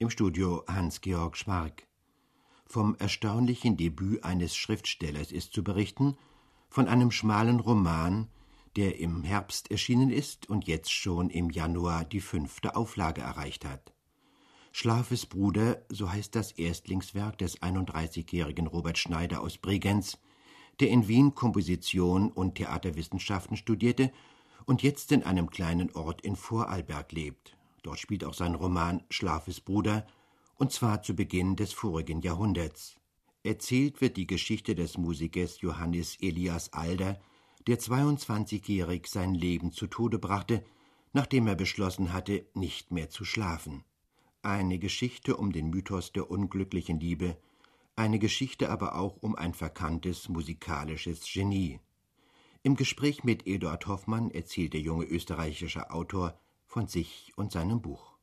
Im Studio Hans-Georg Schwark. Vom erstaunlichen Debüt eines Schriftstellers ist zu berichten, von einem schmalen Roman, der im Herbst erschienen ist und jetzt schon im Januar die fünfte Auflage erreicht hat. Schlafes Bruder, so heißt das Erstlingswerk des 31-jährigen Robert Schneider aus Bregenz, der in Wien Komposition und Theaterwissenschaften studierte und jetzt in einem kleinen Ort in Vorarlberg lebt. Dort spielt auch sein Roman Schlafes Bruder, und zwar zu Beginn des vorigen Jahrhunderts. Erzählt wird die Geschichte des Musikers Johannes Elias Alder, der 22-jährig sein Leben zu Tode brachte, nachdem er beschlossen hatte, nicht mehr zu schlafen. Eine Geschichte um den Mythos der unglücklichen Liebe, eine Geschichte aber auch um ein verkanntes musikalisches Genie. Im Gespräch mit Eduard Hoffmann erzählt der junge österreichische Autor von sich und seinem Buch.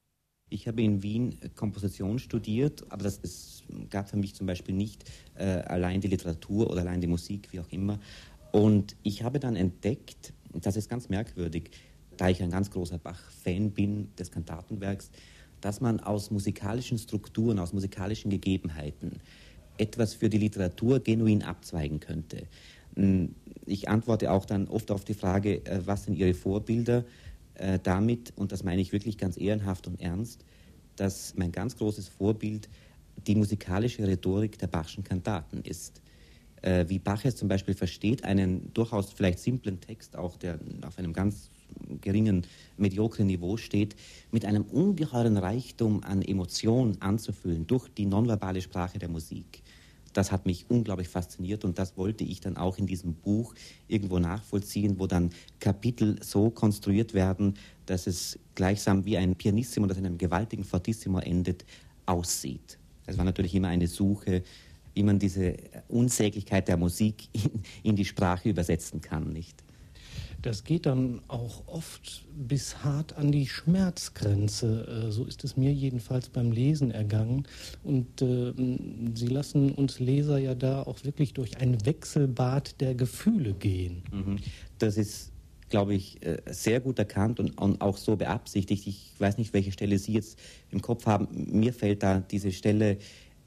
Ich habe in Wien Komposition studiert, aber das, es gab für mich zum Beispiel nicht äh, allein die Literatur oder allein die Musik, wie auch immer. Und ich habe dann entdeckt, das ist ganz merkwürdig, da ich ein ganz großer Bach-Fan bin des Kantatenwerks, dass man aus musikalischen Strukturen, aus musikalischen Gegebenheiten etwas für die Literatur genuin abzweigen könnte. Hm, ich antworte auch dann oft auf die Frage, äh, was sind Ihre Vorbilder? Äh, damit, und das meine ich wirklich ganz ehrenhaft und ernst, dass mein ganz großes Vorbild die musikalische Rhetorik der Bachschen Kantaten ist. Äh, wie Bach es zum Beispiel versteht, einen durchaus vielleicht simplen Text, auch der auf einem ganz geringen, mediokren Niveau steht, mit einem ungeheuren Reichtum an Emotionen anzufüllen durch die nonverbale Sprache der Musik. Das hat mich unglaublich fasziniert und das wollte ich dann auch in diesem Buch irgendwo nachvollziehen, wo dann Kapitel so konstruiert werden, dass es gleichsam wie ein Pianissimo, das in einem gewaltigen Fortissimo endet, aussieht. Es war natürlich immer eine Suche, wie man diese Unsäglichkeit der Musik in, in die Sprache übersetzen kann, nicht? Das geht dann auch oft bis hart an die Schmerzgrenze. Äh, so ist es mir jedenfalls beim Lesen ergangen. Und äh, Sie lassen uns Leser ja da auch wirklich durch ein Wechselbad der Gefühle gehen. Mhm. Das ist glaube ich, äh, sehr gut erkannt und, auch so beabsichtigt. Ich weiß nicht, welche Stelle Sie jetzt im Kopf haben. Mir fällt da diese Stelle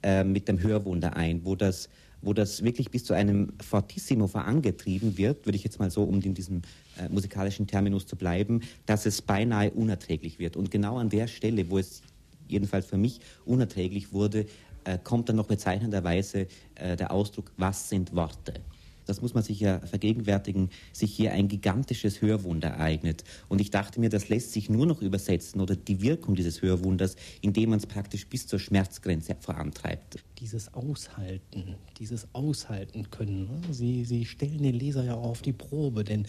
äh, mit dem Hörwunder ein, wo das wo das wirklich bis zu einem Fortissimo vorangetrieben wird, würde ich jetzt mal so, um in diesem äh, musikalischen Terminus zu bleiben, dass es beinahe unerträglich wird. Und genau an der Stelle, wo es jedenfalls für mich unerträglich wurde, äh, kommt dann noch bezeichnenderweise äh, der Ausdruck, was sind Worte? Das muss man sich ja vergegenwärtigen, sich hier ein gigantisches Hörwunder ereignet. Und ich dachte mir, das lässt sich nur noch übersetzen oder die Wirkung dieses Hörwunders, indem man es praktisch bis zur Schmerzgrenze vorantreibt. Dieses Aushalten, dieses Aushalten können. Ne? Sie, Sie stellen den Leser ja auch auf die Probe, denn äh,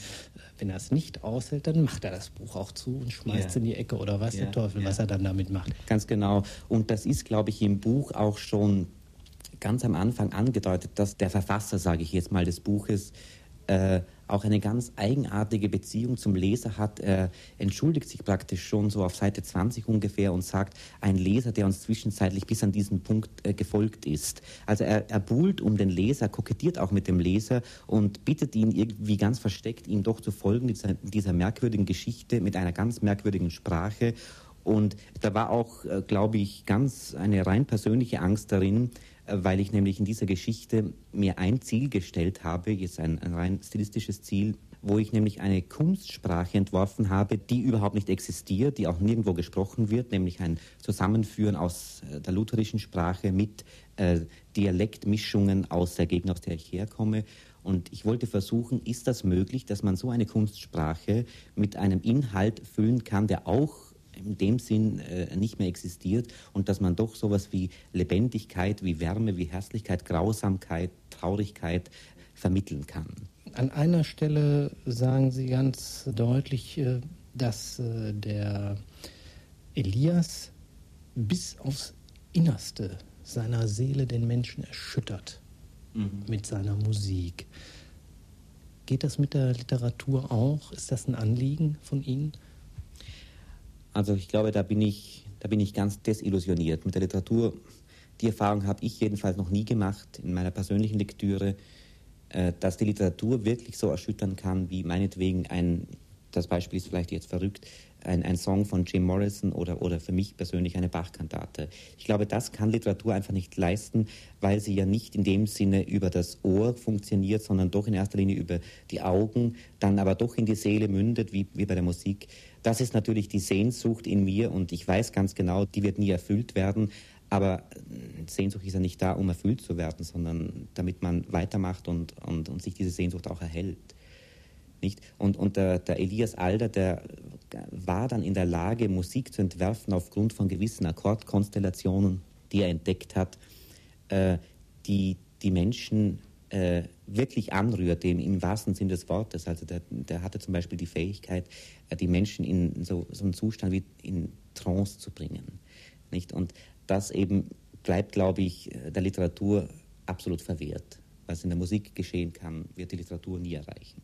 wenn er es nicht aushält, dann macht er das Buch auch zu und schmeißt es ja. in die Ecke oder weiß ja, der Teufel, ja. was er dann damit macht. Ganz genau. Und das ist, glaube ich, im Buch auch schon ganz am Anfang angedeutet, dass der Verfasser, sage ich jetzt mal, des Buches äh, auch eine ganz eigenartige Beziehung zum Leser hat. Er entschuldigt sich praktisch schon so auf Seite 20 ungefähr und sagt, ein Leser, der uns zwischenzeitlich bis an diesen Punkt äh, gefolgt ist. Also er, er buhlt um den Leser, kokettiert auch mit dem Leser und bittet ihn irgendwie ganz versteckt, ihm doch zu folgen, dieser, dieser merkwürdigen Geschichte mit einer ganz merkwürdigen Sprache. Und da war auch, äh, glaube ich, ganz eine rein persönliche Angst darin, weil ich nämlich in dieser Geschichte mir ein Ziel gestellt habe, jetzt ein, ein rein stilistisches Ziel, wo ich nämlich eine Kunstsprache entworfen habe, die überhaupt nicht existiert, die auch nirgendwo gesprochen wird, nämlich ein Zusammenführen aus äh, der lutherischen Sprache mit äh, Dialektmischungen aus der Gegend, aus der ich herkomme. Und ich wollte versuchen, ist das möglich, dass man so eine Kunstsprache mit einem Inhalt füllen kann, der auch in dem Sinn äh, nicht mehr existiert und dass man doch sowas wie Lebendigkeit, wie Wärme, wie Herzlichkeit, Grausamkeit, Traurigkeit vermitteln kann. An einer Stelle sagen Sie ganz deutlich, äh, dass äh, der Elias bis aufs Innerste seiner Seele den Menschen erschüttert mhm. mit seiner Musik. Geht das mit der Literatur auch? Ist das ein Anliegen von Ihnen? Also ich glaube, da bin ich, da bin ich ganz desillusioniert mit der Literatur. Die Erfahrung habe ich jedenfalls noch nie gemacht in meiner persönlichen Lektüre, äh, dass die Literatur wirklich so erschüttern kann, wie meinetwegen ein, das Beispiel ist vielleicht jetzt verrückt, ein, ein Song von Jim Morrison oder, oder für mich persönlich eine Bachkantate. Ich glaube, das kann Literatur einfach nicht leisten, weil sie ja nicht in dem Sinne über das Ohr funktioniert, sondern doch in erster Linie über die Augen, dann aber doch in die Seele mündet, wie, wie bei der Musik. Das ist natürlich die Sehnsucht in mir und ich weiß ganz genau, die wird nie erfüllt werden. Aber Sehnsucht ist ja nicht da, um erfüllt zu werden, sondern damit man weitermacht und, und, und sich diese Sehnsucht auch erhält. Nicht? Und, und der, der Elias Alder, der war dann in der Lage, Musik zu entwerfen aufgrund von gewissen Akkordkonstellationen, die er entdeckt hat, äh, die die Menschen äh, wirklich anrührt, im, wahrsten Sinne des Wortes. Also der, der hatte zum Beispiel die Fähigkeit, äh, die Menschen in so, so einen Zustand wie in Trance zu bringen. Nicht? Und das eben bleibt, glaube ich, der Literatur absolut verwehrt. Was in der Musik geschehen kann, wird die Literatur nie erreichen.